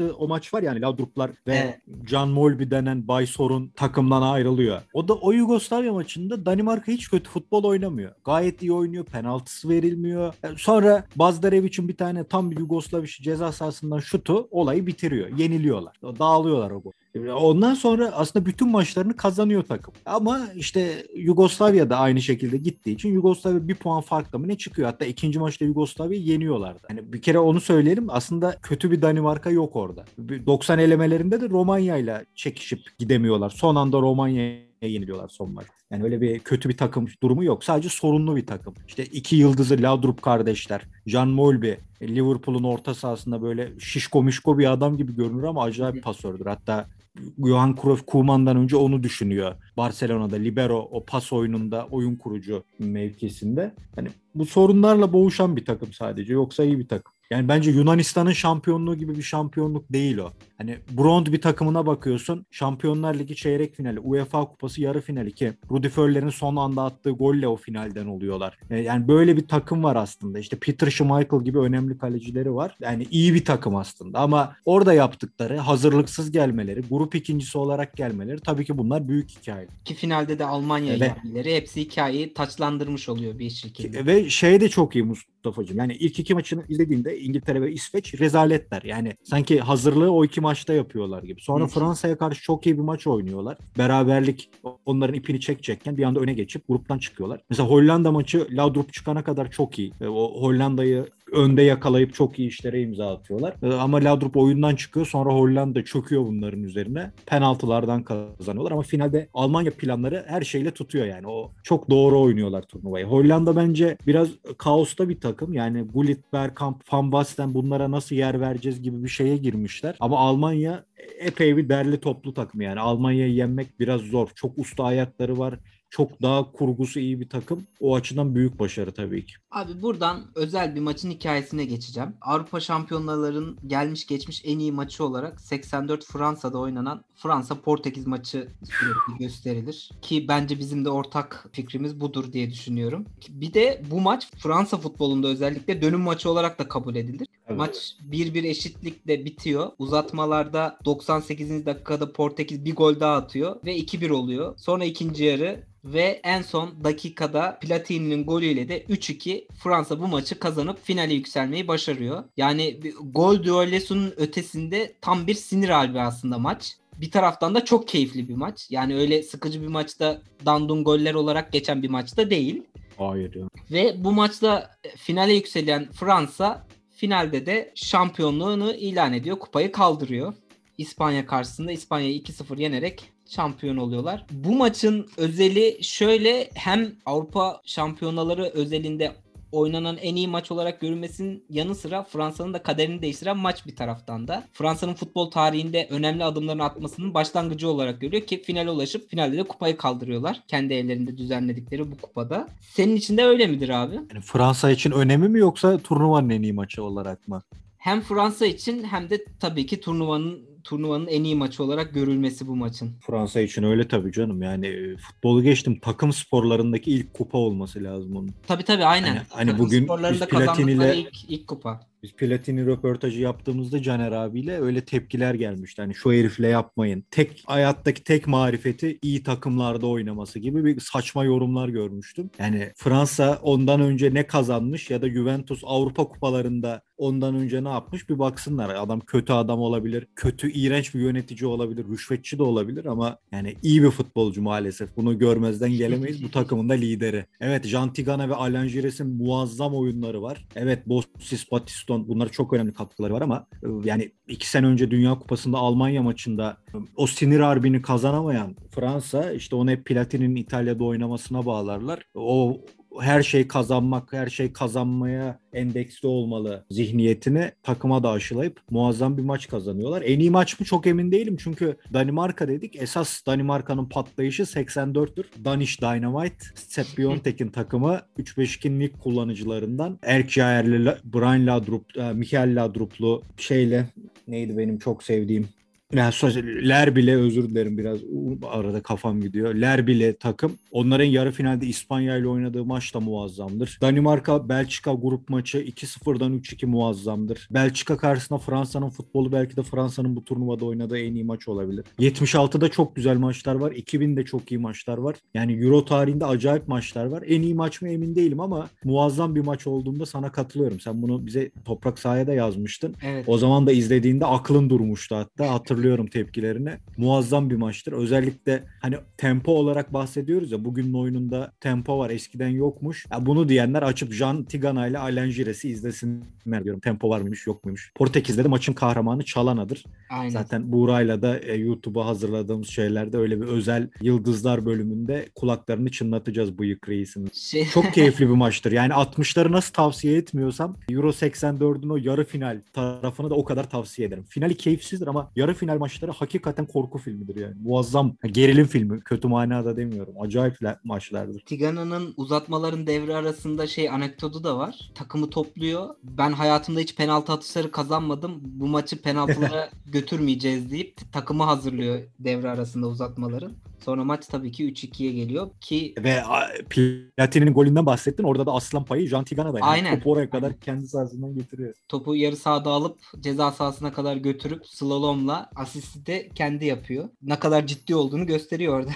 karıştığı o maç var yani Laudruplar ve Evet. Can Molby denen Bay Sorun takımdan ayrılıyor. O da o Yugoslavya maçında Danimarka hiç kötü futbol oynamıyor. Gayet iyi oynuyor. Penaltısı verilmiyor. Yani Sonra Bazdarevic'in bir tane tam bir Yugoslav işi ceza sahasından şutu olayı bitiriyor. Yeniliyorlar. Dağılıyorlar o gol. Ondan sonra aslında bütün maçlarını kazanıyor takım. Ama işte Yugoslavya da aynı şekilde gittiği için Yugoslavya bir puan farkla mı ne çıkıyor? Hatta ikinci maçta Yugoslavya'yı yeniyorlardı. Hani bir kere onu söyleyelim. Aslında kötü bir Danimarka yok orada. Bir 90 elemelerinde de Romanya'yla çekişip gidemiyorlar. Son anda Romanya'ya yeniliyorlar son maç. Yani öyle bir kötü bir takım durumu yok. Sadece sorunlu bir takım. İşte iki yıldızı Laudrup kardeşler. Jan Molby Liverpool'un orta sahasında böyle şişko mişko bir adam gibi görünür ama acayip pasördür. Hatta Johan Cruyff Koeman'dan önce onu düşünüyor. Barcelona'da libero o pas oyununda oyun kurucu mevkisinde. Hani bu sorunlarla boğuşan bir takım sadece. Yoksa iyi bir takım. Yani bence Yunanistan'ın şampiyonluğu gibi bir şampiyonluk değil o. Hani Brond bir takımına bakıyorsun. Şampiyonlar Ligi çeyrek finali, UEFA Kupası yarı finali ki Rudi Völler'in son anda attığı golle o finalden oluyorlar. E, Yani böyle bir takım var aslında. İşte Peter Schmeichel gibi önemli kalecileri var. Yani iyi bir takım aslında ama orada yaptıkları hazırlıksız gelmeleri, grup ikincisi olarak gelmeleri tabii ki bunlar büyük hikaye. Ki finalde de Almanya Evet. yenmeleri hepsi hikayeyi taçlandırmış oluyor bir şekilde. Ve şey de çok iyi Mustafa'cığım. Yani ilk iki maçını izlediğinde İngiltere ve İsveç rezaletler. Yani sanki hazırlığı o iki maçta yapıyorlar gibi. Sonra. Fransa'ya karşı çok iyi bir maç oynuyorlar. Beraberlik onların ipini çekecekken bir anda öne geçip gruptan çıkıyorlar. Mesela Hollanda maçı Laudrup çıkana kadar çok iyi. Ve O Hollanda'yı önde yakalayıp çok iyi işlere imza atıyorlar. Ee, ama Laudrup oyundan çıkıyor sonra Hollanda çöküyor bunların üzerine. Penaltılardan kazanıyorlar ama finalde Almanya planları her şeyle tutuyor yani. O çok doğru oynuyorlar turnuvayı. Hollanda bence biraz kaosta bir takım. Yani Gullit, Bergkamp, Van Basten bunlara nasıl yer vereceğiz gibi bir şeye girmişler. Ama Almanya epey bir derli toplu takım yani. Almanya'yı yenmek biraz zor. Çok usta ayakları var çok daha kurgusu iyi bir takım. O açıdan büyük başarı tabii ki. Abi buradan özel bir maçın hikayesine geçeceğim. Avrupa şampiyonlarının gelmiş geçmiş en iyi maçı olarak 84 Fransa'da oynanan Fransa-Portekiz maçı sürekli gösterilir. Ki bence bizim de ortak fikrimiz budur diye düşünüyorum. Bir de bu maç Fransa futbolunda özellikle dönüm maçı olarak da kabul edilir. Evet. Maç 1-1 eşitlikle bitiyor. Uzatmalarda 98. dakikada Portekiz bir gol daha atıyor ve 2-1 oluyor. Sonra ikinci yarı ve en son dakikada Platini'nin golüyle de 3-2 Fransa bu maçı kazanıp finale yükselmeyi başarıyor. Yani gol düellosunun ötesinde tam bir sinir halbi aslında maç. Bir taraftan da çok keyifli bir maç. Yani öyle sıkıcı bir maçta dandun goller olarak geçen bir maçta değil. Hayır ya. Ve bu maçta finale yükselen Fransa finalde de şampiyonluğunu ilan ediyor. Kupayı kaldırıyor. İspanya karşısında İspanya'yı 2-0 yenerek şampiyon oluyorlar. Bu maçın özeli şöyle hem Avrupa şampiyonaları özelinde oynanan en iyi maç olarak görülmesinin yanı sıra Fransa'nın da kaderini değiştiren maç bir taraftan da. Fransa'nın futbol tarihinde önemli adımlarını atmasının başlangıcı olarak görüyor ki finale ulaşıp finalde de kupayı kaldırıyorlar. Kendi evlerinde düzenledikleri bu kupada. Senin için de öyle midir abi? Yani Fransa için önemi mi yoksa turnuvanın en iyi maçı olarak mı? Hem Fransa için hem de tabii ki turnuvanın turnuvanın en iyi maçı olarak görülmesi bu maçın. Fransa için öyle tabii canım. Yani e, futbolu geçtim. Takım sporlarındaki ilk kupa olması lazım onun. Tabii tabii aynen. Yani, hani bugün sporlarında kazandıkları ilk, ilk kupa. Biz Platini röportajı yaptığımızda Caner abiyle öyle tepkiler gelmişti. Hani şu herifle yapmayın. Tek hayattaki tek marifeti iyi takımlarda oynaması gibi bir saçma yorumlar görmüştüm. Yani Fransa ondan önce ne kazanmış ya da Juventus Avrupa kupalarında ondan önce ne yapmış bir baksınlar. Adam kötü adam olabilir, kötü iğrenç bir yönetici olabilir, rüşvetçi de olabilir ama yani iyi bir futbolcu maalesef. Bunu görmezden gelemeyiz. Bu takımın da lideri. Evet Jean Tigana ve Alan Gires'in muazzam oyunları var. Evet Bossis Batista Houston bunlara çok önemli katkıları var ama yani iki sene önce Dünya Kupası'nda Almanya maçında o sinir harbini kazanamayan Fransa işte onu hep Platini'nin İtalya'da oynamasına bağlarlar. O her şey kazanmak, her şey kazanmaya endeksli olmalı zihniyetini takıma da aşılayıp muazzam bir maç kazanıyorlar. En iyi maç mı çok emin değilim çünkü Danimarka dedik. Esas Danimarka'nın patlayışı 84'tür. Danish Dynamite, Sepp [LAUGHS] Biontek'in takımı 3-5-2'nin ilk kullanıcılarından Erk Jaer'li, Brian Ladrup, e, Michael Ladrup'lu şeyle neydi benim çok sevdiğim yani Ler bile özür dilerim biraz arada kafam gidiyor. Ler bile takım. Onların yarı finalde İspanya ile oynadığı maç da muazzamdır. Danimarka Belçika grup maçı 2-0'dan 3-2 muazzamdır. Belçika karşısında Fransa'nın futbolu belki de Fransa'nın bu turnuvada oynadığı en iyi maç olabilir. 76'da çok güzel maçlar var. 2000'de çok iyi maçlar var. Yani Euro tarihinde acayip maçlar var. En iyi maç mı emin değilim ama muazzam bir maç olduğunda sana katılıyorum. Sen bunu bize Toprak Sahaya yazmıştın. Evet. O zaman da izlediğinde aklın durmuştu hatta. Hatırlıyorum hatırlıyorum tepkilerini. Muazzam bir maçtır. Özellikle hani tempo olarak bahsediyoruz ya bugünün oyununda tempo var eskiden yokmuş. Ya bunu diyenler açıp Jean Tigana ile Alain Gires'i izlesinler diyorum. Tempo var mıymış yok muymuş. Portekiz'de de maçın kahramanı Çalana'dır. Aynen. Zaten Buğra'yla da e, YouTube'a hazırladığımız şeylerde öyle bir özel Yıldızlar bölümünde kulaklarını çınlatacağız bıyık reisin. Şey... Çok [LAUGHS] keyifli bir maçtır. Yani 60'ları nasıl tavsiye etmiyorsam Euro 84'ün o yarı final tarafını da o kadar tavsiye ederim. Finali keyifsizdir ama yarı final maçları hakikaten korku filmidir yani. Muazzam gerilim filmi. Kötü manada demiyorum. Acayip maçlardır. Tigana'nın uzatmaların devre arasında şey anekdotu da var. Takımı topluyor. Ben hayatımda hiç penaltı atışları kazanmadım. Bu maçı penaltılara [LAUGHS] götürmeyeceğiz deyip takımı hazırlıyor devre arasında uzatmaların. Sonra maç tabii ki 3-2'ye geliyor ki ve Platini'nin golünden bahsettin. Orada da aslan payı Jean Tigana'da yani. Aynen. Topu oraya kadar kendi sahasından getiriyor. Topu yarı sahada alıp ceza sahasına kadar götürüp slalomla asisti de kendi yapıyor. Ne kadar ciddi olduğunu gösteriyor orada.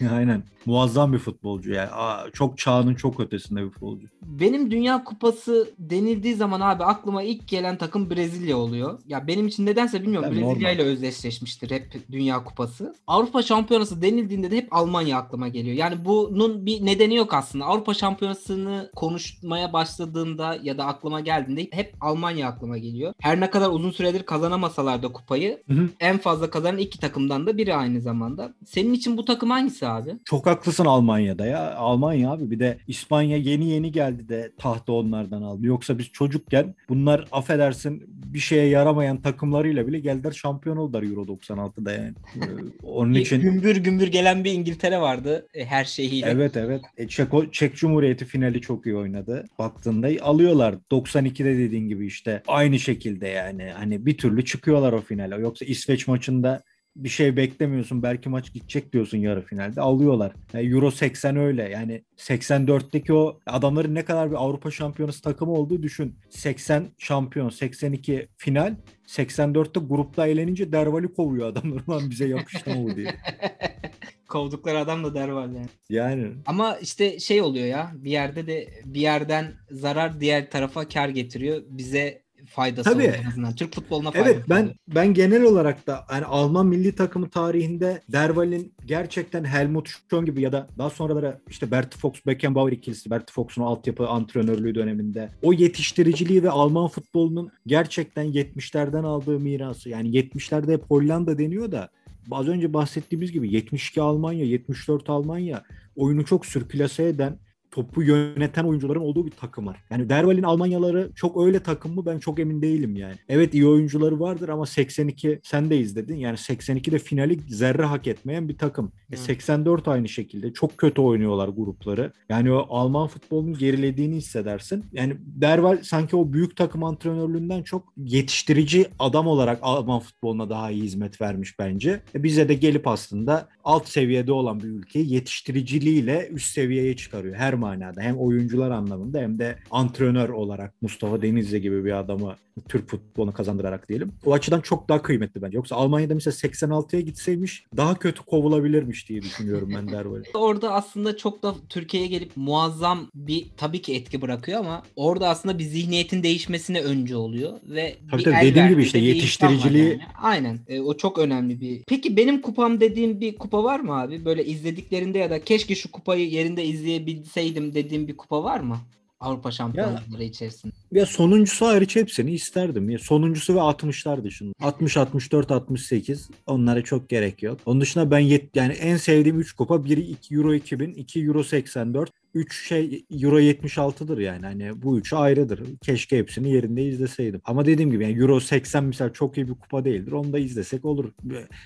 [LAUGHS] Aynen. Muazzam bir futbolcu yani. Aa, çok çağının çok ötesinde bir futbolcu. Benim Dünya Kupası denildiği zaman abi aklıma ilk gelen takım Brezilya oluyor. Ya benim için nedense bilmiyorum. Yani Brezilya ile özdeşleşmiştir hep Dünya Kupası. Avrupa Şampiyonası denildiğinde de hep Almanya aklıma geliyor. Yani bunun bir nedeni yok aslında. Avrupa Şampiyonası'nı konuşmaya başladığımda ya da aklıma geldiğinde hep Almanya aklıma geliyor. Her ne kadar uzun süredir kazanamasalar da kupayı Hı hı. en fazla kazanan iki takımdan da biri aynı zamanda. Senin için bu takım hangisi abi? Çok haklısın Almanya'da ya. Almanya abi bir de İspanya yeni yeni geldi de tahta onlardan aldı. Yoksa biz çocukken bunlar affedersin bir şeye yaramayan takımlarıyla bile geldiler şampiyon oldular Euro 96'da yani. [LAUGHS] Ee, Onun için gümbür gümbür gelen bir İngiltere vardı e, her şeyiyle. Evet evet. E, Çeko, Çek Cumhuriyeti finali çok iyi oynadı. Baktığında alıyorlar. 92'de dediğin gibi işte aynı şekilde yani. Hani bir türlü çıkıyorlar o finale. Yoksa İsveç maçında bir şey beklemiyorsun. Belki maç gidecek diyorsun yarı finalde. Alıyorlar. Yani Euro 80 öyle. Yani 84'teki o adamların ne kadar bir Avrupa Şampiyonası takımı olduğu düşün. 80 şampiyon, 82 final. 84'te grupta eğlenince Dervali kovuyor adamlar. Lan bize yakıştı mı diye. [LAUGHS] Kovdukları adam da der var yani. Yani Ama işte şey oluyor ya bir yerde de bir yerden zarar diğer tarafa kar getiriyor. Bize faydası Tabii. oluyor en azından. Türk futboluna faydası Evet ben oluyor. ben genel olarak da hani Alman milli takımı tarihinde Derval'in gerçekten Helmut Schön gibi ya da daha sonraları işte Bert Fox Beckenbauer ikilisi Bert Fox'un altyapı antrenörlüğü döneminde o yetiştiriciliği ve Alman futbolunun gerçekten 70'lerden aldığı mirası yani 70'lerde hep Hollanda deniyor da az önce bahsettiğimiz gibi 72 Almanya, 74 Almanya oyunu çok sürklase eden topu yöneten oyuncuların olduğu bir takım var. Yani Derval'in Almanyaları çok öyle takım mı ben çok emin değilim yani. Evet iyi oyuncuları vardır ama 82 sen de izledin. Yani 82'de finali zerre hak etmeyen bir takım. E, Hı. 84 aynı şekilde çok kötü oynuyorlar grupları. Yani o Alman futbolunun gerilediğini hissedersin. Yani Derval sanki o büyük takım antrenörlüğünden çok yetiştirici adam olarak Alman futboluna daha iyi hizmet vermiş bence. E, bize de gelip aslında alt seviyede olan bir ülkeyi yetiştiriciliğiyle üst seviyeye çıkarıyor her manada. Hem oyuncular anlamında hem de antrenör olarak Mustafa Denizli gibi bir adamı Türk futbolunu kazandırarak diyelim. O açıdan çok daha kıymetli bence. Yoksa Almanya'da mesela 86'ya gitseymiş daha kötü kovulabilirmiş diye düşünüyorum ben Derval'i. [LAUGHS] Orada aslında çok da Türkiye'ye gelip muazzam bir tabii ki etki bırakıyor ama orada aslında bir zihniyetin değişmesine önce oluyor ve Tabii bir tabii, dediğim gibi işte yetiştiriciliği- yani. Aynen. E, o çok önemli bir. Peki benim kupam dediğim bir kupa var mı abi? Böyle izlediklerinde ya da keşke şu kupayı yerinde izleyebilseydim dediğim bir kupa var mı? Avrupa şampiyonları içerisinde. Ya sonuncusu hariç hepsini isterdim. Ya sonuncusu ve 60'lar dışında. 60, 64, 68 onlara çok gerek yok. Onun dışında ben yet, yani en sevdiğim 3 kupa biri 2 Euro 2000, 2 Euro 84, 3 şey Euro 76'dır yani. Hani bu üçü ayrıdır. Keşke hepsini yerinde izleseydim. Ama dediğim gibi yani Euro 80 mesela çok iyi bir kupa değildir. Onu da izlesek olur.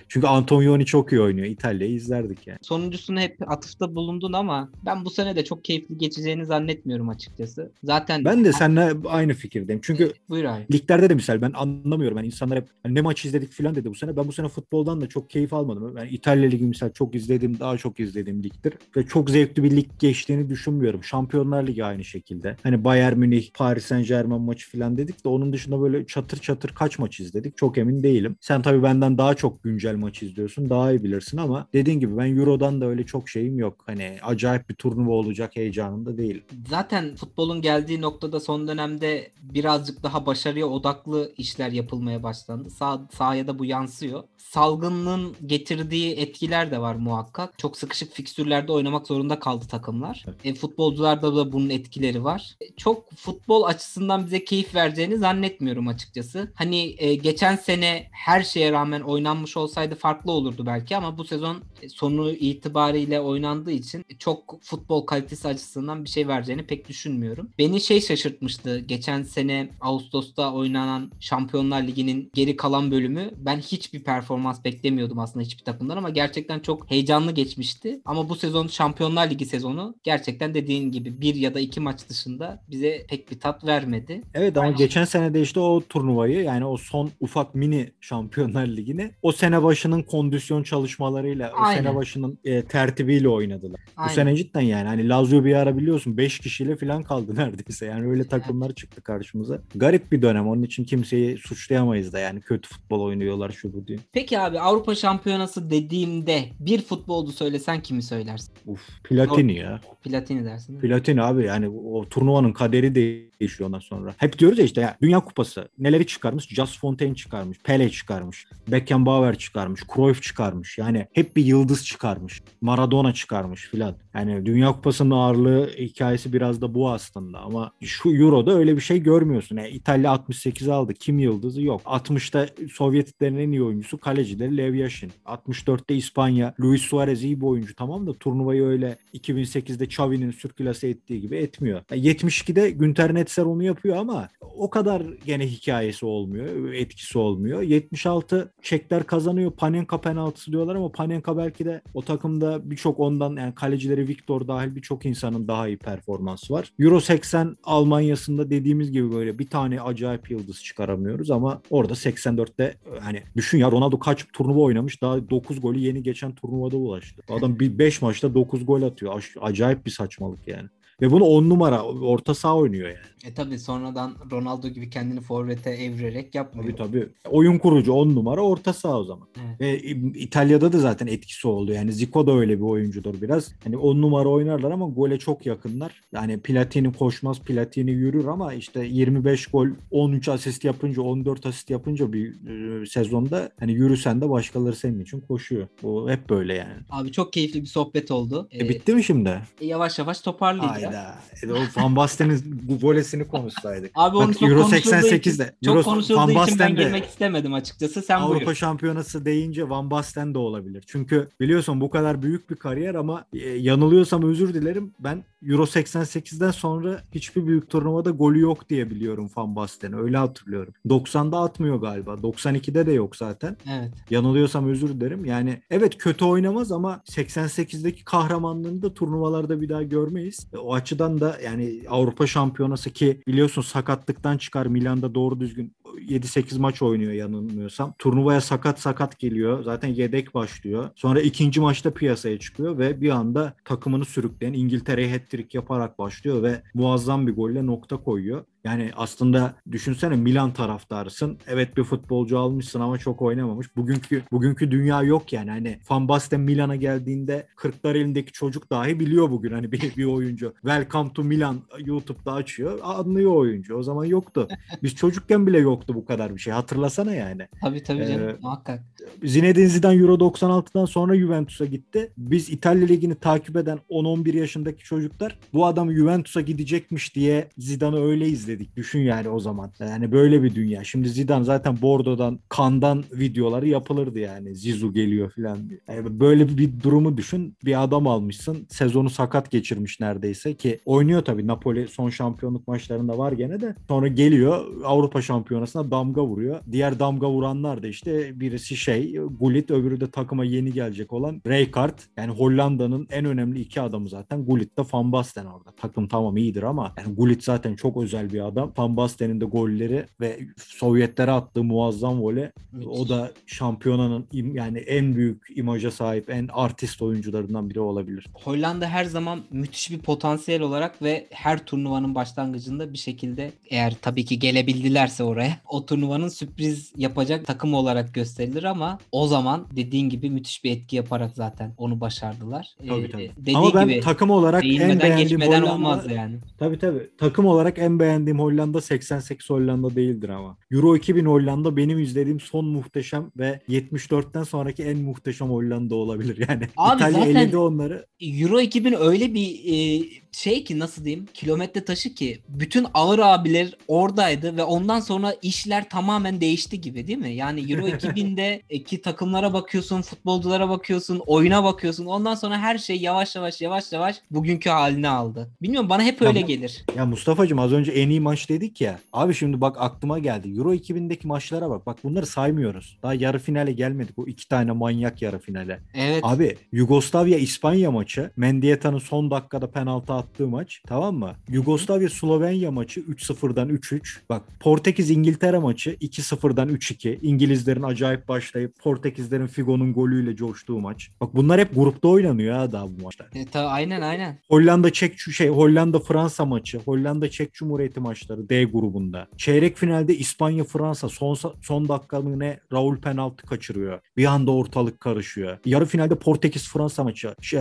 Çünkü Antonioni çok iyi oynuyor. İtalya'yı izlerdik yani. Sonuncusunu hep atıfta bulundun ama ben bu sene de çok keyifli geçeceğini zannetmiyorum açıkçası. Zaten Ben de seninle aynı fikirdeyim. Çünkü Buyur abi. liglerde de misal ben anlamıyorum. Yani insanlar hep hani ne maç izledik falan dedi bu sene. Ben bu sene futboldan da çok keyif almadım. Ben İtalya Ligi misal çok izlediğim, daha çok izlediğim ligdir. Ve çok zevkli bir lig geçtiğini düşünmüyorum. Şampiyonlar Ligi aynı şekilde. Hani Bayern Münih, Paris Saint Germain maçı falan dedik de onun dışında böyle çatır çatır kaç maç izledik çok emin değilim. Sen tabii benden daha çok güncel maç izliyorsun. Daha iyi bilirsin ama dediğin gibi ben Euro'dan da öyle çok şeyim yok. Hani acayip bir turnuva olacak heyecanında değil. Zaten futbolun geldiği noktada son dönemde birazcık daha başarıya odaklı işler yapılmaya başlandı. Sağ, sahaya da bu yansıyor. Salgının getirdiği etkiler de var muhakkak. Çok sıkışık fikstürlerde oynamak zorunda kaldı takımlar. E, futbolcularda da bunun etkileri var. E, Çok futbol açısından bize keyif vereceğini zannetmiyorum açıkçası. Hani e, geçen sene her şeye rağmen oynanmış olsaydı farklı olurdu belki ama bu sezon e, sonu itibariyle oynandığı için çok futbol kalitesi açısından bir şey vereceğini pek düşünmüyorum. Beni şey şaşırtmıştı. Geçen sene Ağustos'ta oynanan Şampiyonlar Ligi'nin geri kalan bölümü ben hiçbir performans beklemiyordum aslında hiçbir takımdan ama gerçekten çok heyecanlı geçmişti. Ama bu sezon Şampiyonlar Ligi sezonu gerçekten dediğin gibi bir ya da iki maç dışında bize pek bir tat vermedi. Evet ama Aynen. geçen sene de işte o turnuvayı yani o son ufak mini Şampiyonlar Ligi'ni o sene başının kondisyon çalışmalarıyla, o Aynen. sene başının e, tertibiyle oynadılar. Aynen. Bu sene cidden yani hani Lazio bir ara biliyorsun 5 kişiyle falan kaldı [LAUGHS] neredeyse. Yani öyle takımlar çıktı karşımıza. Garip bir dönem. Onun için kimseyi suçlayamayız da yani kötü futbol oynuyorlar şu bu diye. Peki abi Avrupa Şampiyonası dediğimde bir futbolcu söylesen kimi söylersin? Uf Platini ya. Platini Platini dersin. Platini abi yani o turnuvanın kaderi değişiyor ondan sonra. Hep diyoruz ya işte ya, Dünya Kupası neleri çıkarmış? Just Fontaine çıkarmış, Pele çıkarmış, Beckenbauer çıkarmış, Cruyff çıkarmış. Yani hep bir yıldız çıkarmış. Maradona çıkarmış filan. Yani Dünya Kupası'nın ağırlığı hikayesi biraz da bu aslında ama şu Euro'da öyle bir şey görmüyorsun. Yani İtalya 68 aldı. Kim yıldızı yok. 60'ta Sovyetlerin en iyi oyuncusu kalecileri Lev Yashin. 64'te İspanya Luis Suarez iyi bir oyuncu tamam da turnuvayı öyle 2008'de Xavi'nin sürkülase ettiği gibi etmiyor. Yani 72'de Günter Netzer onu yapıyor ama o kadar gene hikayesi olmuyor. Etkisi olmuyor. 76 Çekler kazanıyor. Panenka penaltısı diyorlar ama Panenka belki de o takımda birçok ondan yani kalecileri Victor dahil birçok insanın daha iyi performansı var. Euro 80 Almanya'sında dediğimiz gibi böyle bir tane acayip yıldız çıkaramıyoruz ama orada 84'te hani düşün ya Ronaldo kaç turnuva oynamış daha 9 golü yeni geçen turnuvada ulaştı. Adam bir 5 maçta 9 gol atıyor. Acayip bir saçmalık yani. Ve bunu 10 numara orta saha oynuyor yani. E tabi sonradan Ronaldo gibi kendini forvete evirerek yapmıyor. Tabii tabii. Oyun kurucu 10 numara orta saha o zaman. Evet. Ve İtalya'da da zaten etkisi oldu. Yani Zico da öyle bir oyuncudur biraz. Hani 10 numara oynarlar ama gole çok yakınlar. Yani Platini koşmaz, Platini yürür ama işte 25 gol, 13 asist yapınca, 14 asist yapınca bir e, sezonda hani yürüsen de başkaları senin için koşuyor. Bu hep böyle yani. Abi çok keyifli bir sohbet oldu. E, E, bitti mi şimdi? yavaş yavaş toparlayacağız. Hayda. E, o Van Basten'in volesini konuşsaydık. Abi onu Bak, çok Euro konuşulduğu 88'de. için, çok Euro- konuşulduğu Van için ben girmek istemedim açıkçası. Sen Avrupa buyur. Şampiyonası deyince Van Basten de olabilir. Çünkü biliyorsun bu kadar büyük bir kariyer ama e, yanılıyorsam özür dilerim. Ben Euro 88'den sonra hiçbir büyük turnuvada golü yok diye biliyorum Van Basten'i. Öyle hatırlıyorum. 90'da atmıyor galiba. 92'de de yok zaten. Evet. Yanılıyorsam özür dilerim. Yani evet kötü oynamaz ama 88'deki kahramanlığını da turnuvalarda bir daha görmeyiz. E, O açıdan da yani Avrupa Şampiyonası ki biliyorsun sakatlıktan çıkar Milan'da doğru düzgün 7-8 maç oynuyor yanılmıyorsam. Turnuvaya sakat sakat geliyor. Zaten yedek başlıyor. Sonra ikinci maçta piyasaya çıkıyor ve bir anda takımını sürükleyen İngiltere'ye hat-trick yaparak başlıyor ve muazzam bir golle nokta koyuyor. Yani aslında düşünsene Milan taraftarısın. Evet bir futbolcu almışsın ama çok oynamamış. Bugünkü bugünkü dünya yok yani. Hani Van Basten Milan'a geldiğinde 40'lar elindeki çocuk dahi biliyor bugün hani bir, bir oyuncu. Welcome to Milan YouTube'da açıyor. Anlıyor oyuncu. O zaman yoktu. Biz çocukken bile yoktu bu kadar bir şey. Hatırlasana yani. Tabii tabii canım. Ee, Muhakkak. Zinedine Zidane Euro 96'dan sonra Juventus'a gitti. Biz İtalya Ligi'ni takip eden 10-11 yaşındaki çocuklar bu adam Juventus'a gidecekmiş diye Zidane'ı öyle izledik. Düşün yani o zaman. Yani böyle bir dünya. Şimdi Zidane zaten Bordo'dan, Kan'dan videoları yapılırdı yani. Zizou geliyor falan. Yani böyle bir durumu düşün. Bir adam almışsın. Sezonu sakat geçirmiş neredeyse ki oynuyor tabii. Napoli son şampiyonluk maçlarında var gene de. Sonra geliyor Avrupa Şampiyonası'na damga vuruyor. Diğer damga vuranlar da işte birisi şey Gullit öbürü de takıma yeni gelecek olan Rijkaard. Yani Hollanda'nın en önemli iki adamı zaten. Gullit de Van Basten orada. Takım tamam iyidir ama yani Gullit zaten çok özel bir adam. Van Basten'in de golleri ve Sovyetlere attığı muazzam vole o da şampiyonanın yani en büyük imaja sahip en artist oyuncularından biri olabilir. Hollanda her zaman müthiş bir potansiyel olarak ve her turnuvanın başlangıcında bir şekilde eğer tabii ki gelebildilerse oraya o turnuvanın sürpriz yapacak takım olarak gösterilir ama o zaman dediğin gibi müthiş bir etki yaparak zaten onu başardılar. Tabii Ee, tabii. dediğin Ama ben gibi takım olarak en beğendiğim geçmeden Hollanda olmaz yani. Tabii tabii. Takım olarak en beğendiğim Hollanda 88 Hollanda değildir ama. Euro 2000 Hollanda benim izlediğim son muhteşem ve 74'ten sonraki en muhteşem Hollanda olabilir. Yani Abi İtalya zaten- eledi onları. Euro 2000 öyle bir e, şey ki nasıl diyeyim kilometre taşı ki bütün ağır abiler oradaydı ve ondan sonra işler tamamen değişti gibi değil mi? Yani Euro [LAUGHS] 2000'de ki takımlara bakıyorsun, futbolculara bakıyorsun, oyuna bakıyorsun. Ondan sonra her şey yavaş yavaş yavaş yavaş bugünkü halini aldı. Bilmiyorum bana hep öyle Ya gelir. Ya Mustafa'cığım az önce en iyi maç dedik ya. Abi şimdi bak aklıma geldi. Euro 2000'deki maçlara bak. Bak bunları saymıyoruz. Daha yarı finale gelmedik. O iki tane manyak yarı finale. Evet. Abi Yugoslavya İspanya maçı Mendieta'nın son dakikada penaltı attığı maç tamam mı? Yugoslavya Slovenya maçı 3-0'dan 3-3. Bak Portekiz İngiltere maçı 2-0'dan 3-2. İngilizlerin acayip başlayıp Portekizlerin Figo'nun golüyle coştuğu maç. Bak bunlar hep grupta oynanıyor ha daha bu maçlar. E, ta- aynen aynen. Hollanda Çek şey Hollanda Fransa maçı, Hollanda Çek Cumhuriyeti maçları D grubunda. Çeyrek finalde İspanya Fransa son son dakika ne Raul penaltı kaçırıyor. Bir anda ortalık karışıyor. Yarı finalde Portekiz Fransa maçı. Şey,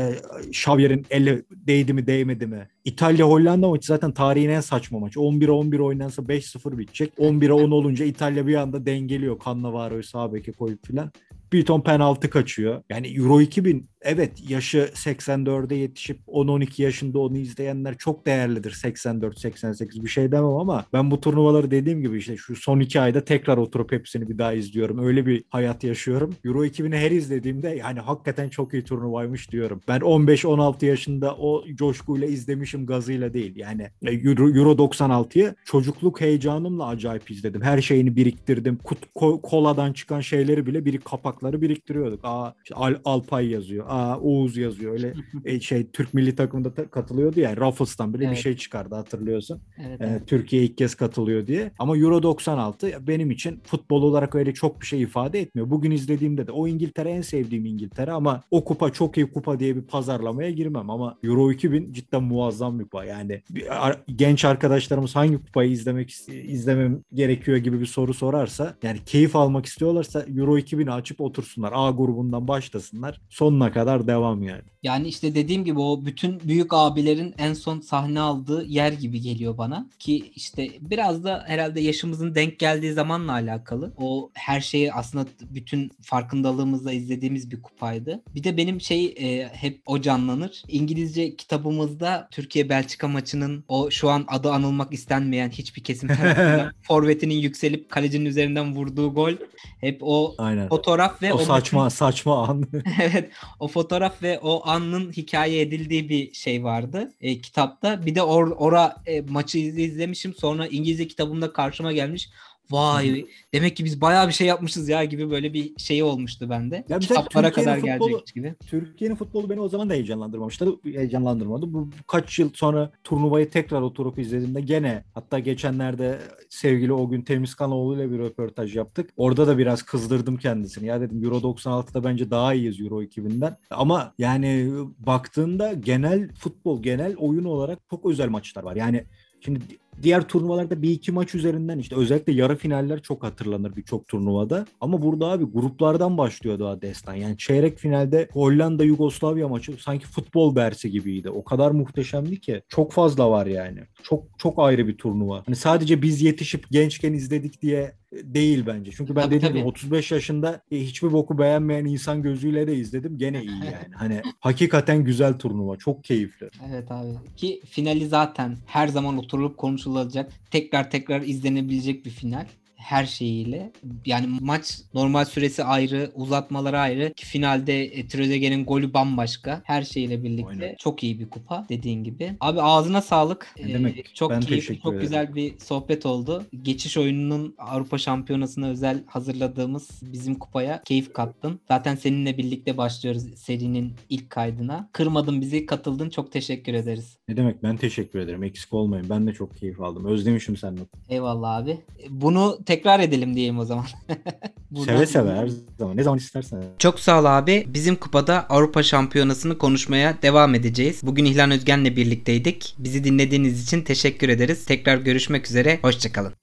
Xavier'in eli değdi mi değmedi mi? İtalya Hollanda maçı zaten tarihin en saçma maçı. 11'e 11 oynansa 5-0 bitecek. 11'e 10 olunca İtalya bir anda dengeliyor. Cannavaro'yu sağ beke koyup filan bir ton penaltı kaçıyor. Yani Euro 2000 evet yaşı 84'e yetişip 10-12 yaşında onu izleyenler çok değerlidir 84-88 bir şey demem ama ben bu turnuvaları dediğim gibi işte şu son iki ayda tekrar oturup hepsini bir daha izliyorum. Öyle bir hayat yaşıyorum. Euro 2000'i her izlediğimde yani hakikaten çok iyi turnuvaymış diyorum. Ben 15-16 yaşında o coşkuyla izlemişim gazıyla değil. Yani e, Euro, Euro 96'yı çocukluk heyecanımla acayip izledim. Her şeyini biriktirdim. Kut, ko, koladan çıkan şeyleri bile biri kapakları biriktiriyorduk. Aa işte Al, Alpay yazıyor. Aa Oğuz yazıyor. Öyle e, şey Türk milli takımında ta- katılıyordu ya. Ruffles'tan bile evet. bir şey çıkardı hatırlıyorsun. Evet, evet. Türkiye ilk kez katılıyor diye. Ama Euro 96 benim için futbol olarak öyle çok bir şey ifade etmiyor. Bugün izlediğimde de o İngiltere en sevdiğim İngiltere ama o kupa çok iyi kupa diye bir pazarlamaya girmem ama Euro 2000 cidden muazzam bir kupa. Yani genç arkadaşlarımız hangi kupayı izlemek izlemem gerekiyor gibi bir soru sorarsa yani keyif almak istiyorlarsa Euro 2000'i açıp otursunlar. A grubundan başlasınlar. Sonuna kadar devam yani. Yani işte dediğim gibi o bütün büyük abilerin en son sahne aldığı yer gibi geliyor bana. Ki işte biraz da herhalde yaşımızın denk geldiği zamanla alakalı. O her şeyi aslında bütün farkındalığımızla izlediğimiz bir kupaydı. Bir de benim şey e, hep o canlanır. İngilizce kitabımızda Türkiye-Belçika maçının o şu an adı anılmak istenmeyen hiçbir kesim [LAUGHS] forvetinin yükselip kalecinin üzerinden vurduğu gol hep o Aynen. fotoğraf ve o, o saçma maçın... saçma an. [LAUGHS] evet. O fotoğraf ve o anın hikaye edildiği bir şey vardı e, kitapta. Bir de or, ora e, maçı izlemişim. Sonra İngilizce kitabımda karşıma gelmiş vay demek ki biz bayağı bir şey yapmışız ya gibi böyle bir şey olmuştu bende. Ya Kitaplara kadar futbolu, gelecek gibi. Türkiye'nin futbolu beni o zaman da heyecanlandırmamıştı. Heyecanlandırmadı. Bu kaç yıl sonra turnuvayı tekrar oturup izlediğimde gene hatta geçenlerde sevgili o gün Temizkanoğlu ile bir röportaj yaptık. Orada da biraz kızdırdım kendisini. Ya dedim Euro 96'da bence daha iyiyiz Euro 2000'den. Ama yani baktığında genel futbol, genel oyun olarak çok özel maçlar var. Yani Şimdi diğer turnuvalarda bir iki maç üzerinden işte özellikle yarı finaller çok hatırlanır birçok turnuvada. Ama burada abi gruplardan başlıyor daha destan. Yani çeyrek finalde Hollanda Yugoslavya maçı sanki futbol dersi gibiydi. O kadar muhteşemdi ki. Çok fazla var yani. Çok çok ayrı bir turnuva. Hani sadece biz yetişip gençken izledik diye değil bence. Çünkü ben tabii, dediğim gibi 35 yaşında e, hiçbir boku beğenmeyen insan gözüyle de izledim. Gene iyi [LAUGHS] yani. Hani hakikaten güzel turnuva. Çok keyifli. Evet abi. Ki finali zaten her zaman oturulup konuşulacak. Tekrar tekrar izlenebilecek bir final her şeyiyle. Yani maç normal süresi ayrı, uzatmaları ayrı. Ki finalde e, Trezeguet'in golü bambaşka. Her şeyle birlikte Aynen. çok iyi bir kupa dediğin gibi. Abi ağzına sağlık. Ne demek? Ee, çok ben keyifli, çok güzel bir sohbet oldu. Geçiş oyununun Avrupa Şampiyonası'na özel hazırladığımız bizim kupaya keyif kattın. Zaten seninle birlikte başlıyoruz serinin ilk kaydına. Kırmadın bizi, katıldın. Çok teşekkür ederiz. Ne demek? Ben teşekkür ederim. Eksik olmayın. Ben de çok keyif aldım. Özlemişim seni. Eyvallah abi. Bunu tekrar edelim diyeyim o zaman. [LAUGHS] seve seve her zaman. Ne zaman istersen. Çok sağ ol abi. Bizim kupada Avrupa Şampiyonası'nı konuşmaya devam edeceğiz. Bugün İhlan Özgen'le birlikteydik. Bizi dinlediğiniz için teşekkür ederiz. Tekrar görüşmek üzere. Hoşçakalın.